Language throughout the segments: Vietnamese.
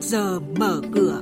giờ mở cửa.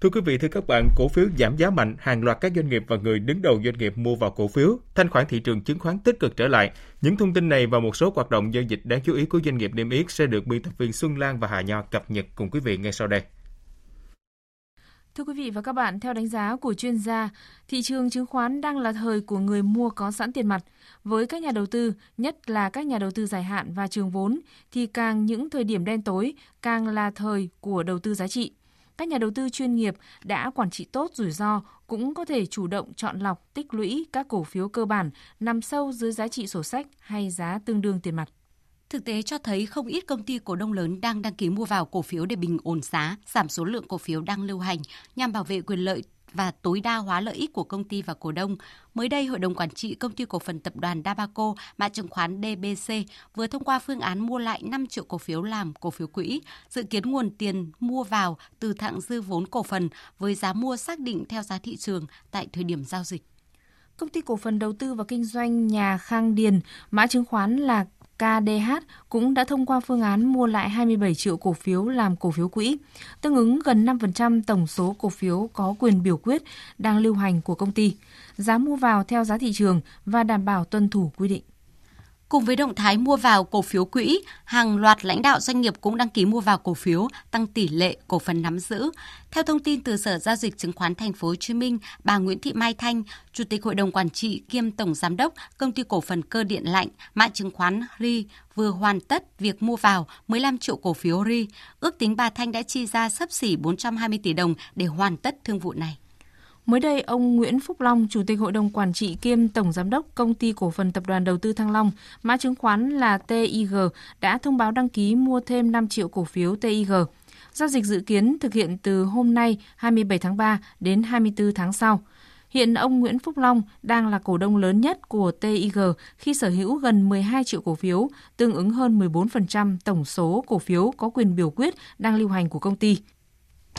Thưa quý vị, thưa các bạn, cổ phiếu giảm giá mạnh, hàng loạt các doanh nghiệp và người đứng đầu doanh nghiệp mua vào cổ phiếu, thanh khoản thị trường chứng khoán tích cực trở lại. Những thông tin này và một số hoạt động giao dịch đáng chú ý của doanh nghiệp niêm yết sẽ được biên tập viên Xuân Lan và Hà Nho cập nhật cùng quý vị ngay sau đây. Thưa quý vị và các bạn, theo đánh giá của chuyên gia, thị trường chứng khoán đang là thời của người mua có sẵn tiền mặt. Với các nhà đầu tư, nhất là các nhà đầu tư dài hạn và trường vốn, thì càng những thời điểm đen tối, càng là thời của đầu tư giá trị. Các nhà đầu tư chuyên nghiệp đã quản trị tốt rủi ro cũng có thể chủ động chọn lọc tích lũy các cổ phiếu cơ bản nằm sâu dưới giá trị sổ sách hay giá tương đương tiền mặt. Thực tế cho thấy không ít công ty cổ đông lớn đang đăng ký mua vào cổ phiếu để bình ổn giá, giảm số lượng cổ phiếu đang lưu hành nhằm bảo vệ quyền lợi và tối đa hóa lợi ích của công ty và cổ đông. Mới đây, Hội đồng Quản trị Công ty Cổ phần Tập đoàn Dabaco, mã chứng khoán DBC, vừa thông qua phương án mua lại 5 triệu cổ phiếu làm cổ phiếu quỹ, dự kiến nguồn tiền mua vào từ thặng dư vốn cổ phần với giá mua xác định theo giá thị trường tại thời điểm giao dịch. Công ty cổ phần đầu tư và kinh doanh nhà Khang Điền, mã chứng khoán là KDH cũng đã thông qua phương án mua lại 27 triệu cổ phiếu làm cổ phiếu quỹ, tương ứng gần 5% tổng số cổ phiếu có quyền biểu quyết đang lưu hành của công ty. Giá mua vào theo giá thị trường và đảm bảo tuân thủ quy định. Cùng với động thái mua vào cổ phiếu quỹ, hàng loạt lãnh đạo doanh nghiệp cũng đăng ký mua vào cổ phiếu, tăng tỷ lệ cổ phần nắm giữ. Theo thông tin từ Sở giao dịch chứng khoán Thành phố Hồ Chí Minh, bà Nguyễn Thị Mai Thanh, Chủ tịch Hội đồng quản trị kiêm Tổng giám đốc Công ty cổ phần Cơ điện lạnh, mã chứng khoán RI vừa hoàn tất việc mua vào 15 triệu cổ phiếu RI. Ước tính bà Thanh đã chi ra sấp xỉ 420 tỷ đồng để hoàn tất thương vụ này. Mới đây, ông Nguyễn Phúc Long, Chủ tịch Hội đồng Quản trị kiêm Tổng Giám đốc Công ty Cổ phần Tập đoàn Đầu tư Thăng Long, mã chứng khoán là TIG, đã thông báo đăng ký mua thêm 5 triệu cổ phiếu TIG. Giao dịch dự kiến thực hiện từ hôm nay 27 tháng 3 đến 24 tháng sau. Hiện ông Nguyễn Phúc Long đang là cổ đông lớn nhất của TIG khi sở hữu gần 12 triệu cổ phiếu, tương ứng hơn 14% tổng số cổ phiếu có quyền biểu quyết đang lưu hành của công ty.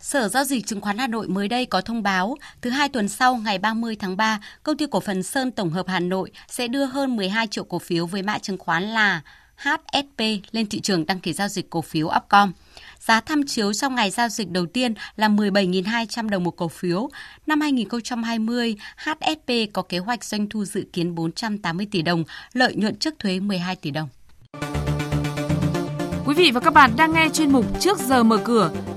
Sở Giao dịch Chứng khoán Hà Nội mới đây có thông báo, thứ hai tuần sau ngày 30 tháng 3, công ty cổ phần Sơn Tổng hợp Hà Nội sẽ đưa hơn 12 triệu cổ phiếu với mã chứng khoán là HSP lên thị trường đăng ký giao dịch cổ phiếu Upcom. Giá tham chiếu trong ngày giao dịch đầu tiên là 17.200 đồng một cổ phiếu. Năm 2020, HSP có kế hoạch doanh thu dự kiến 480 tỷ đồng, lợi nhuận trước thuế 12 tỷ đồng. Quý vị và các bạn đang nghe chuyên mục Trước giờ mở cửa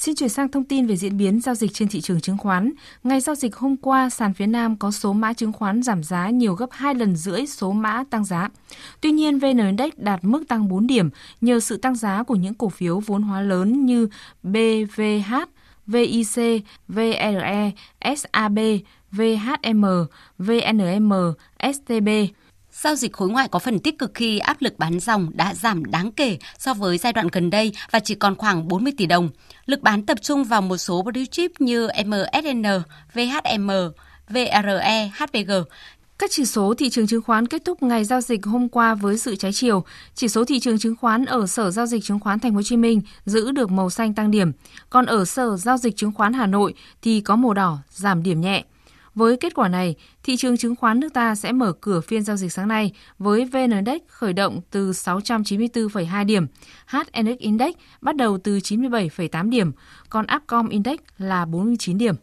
Xin chuyển sang thông tin về diễn biến giao dịch trên thị trường chứng khoán. Ngày giao dịch hôm qua, sàn phía Nam có số mã chứng khoán giảm giá nhiều gấp 2 lần rưỡi số mã tăng giá. Tuy nhiên, VN Index đạt mức tăng 4 điểm nhờ sự tăng giá của những cổ phiếu vốn hóa lớn như BVH, VIC, VRE, SAB, VHM, VNM, STB. Giao dịch khối ngoại có phần tích cực khi áp lực bán dòng đã giảm đáng kể so với giai đoạn gần đây và chỉ còn khoảng 40 tỷ đồng. Lực bán tập trung vào một số blue chip như MSN, VHM, VRE, HPG. Các chỉ số thị trường chứng khoán kết thúc ngày giao dịch hôm qua với sự trái chiều. Chỉ số thị trường chứng khoán ở Sở giao dịch chứng khoán Thành phố Hồ Chí Minh giữ được màu xanh tăng điểm, còn ở Sở giao dịch chứng khoán Hà Nội thì có màu đỏ giảm điểm nhẹ. Với kết quả này, thị trường chứng khoán nước ta sẽ mở cửa phiên giao dịch sáng nay với VN Index khởi động từ 694,2 điểm, HNX Index bắt đầu từ 97,8 điểm, còn Upcom Index là 49 điểm.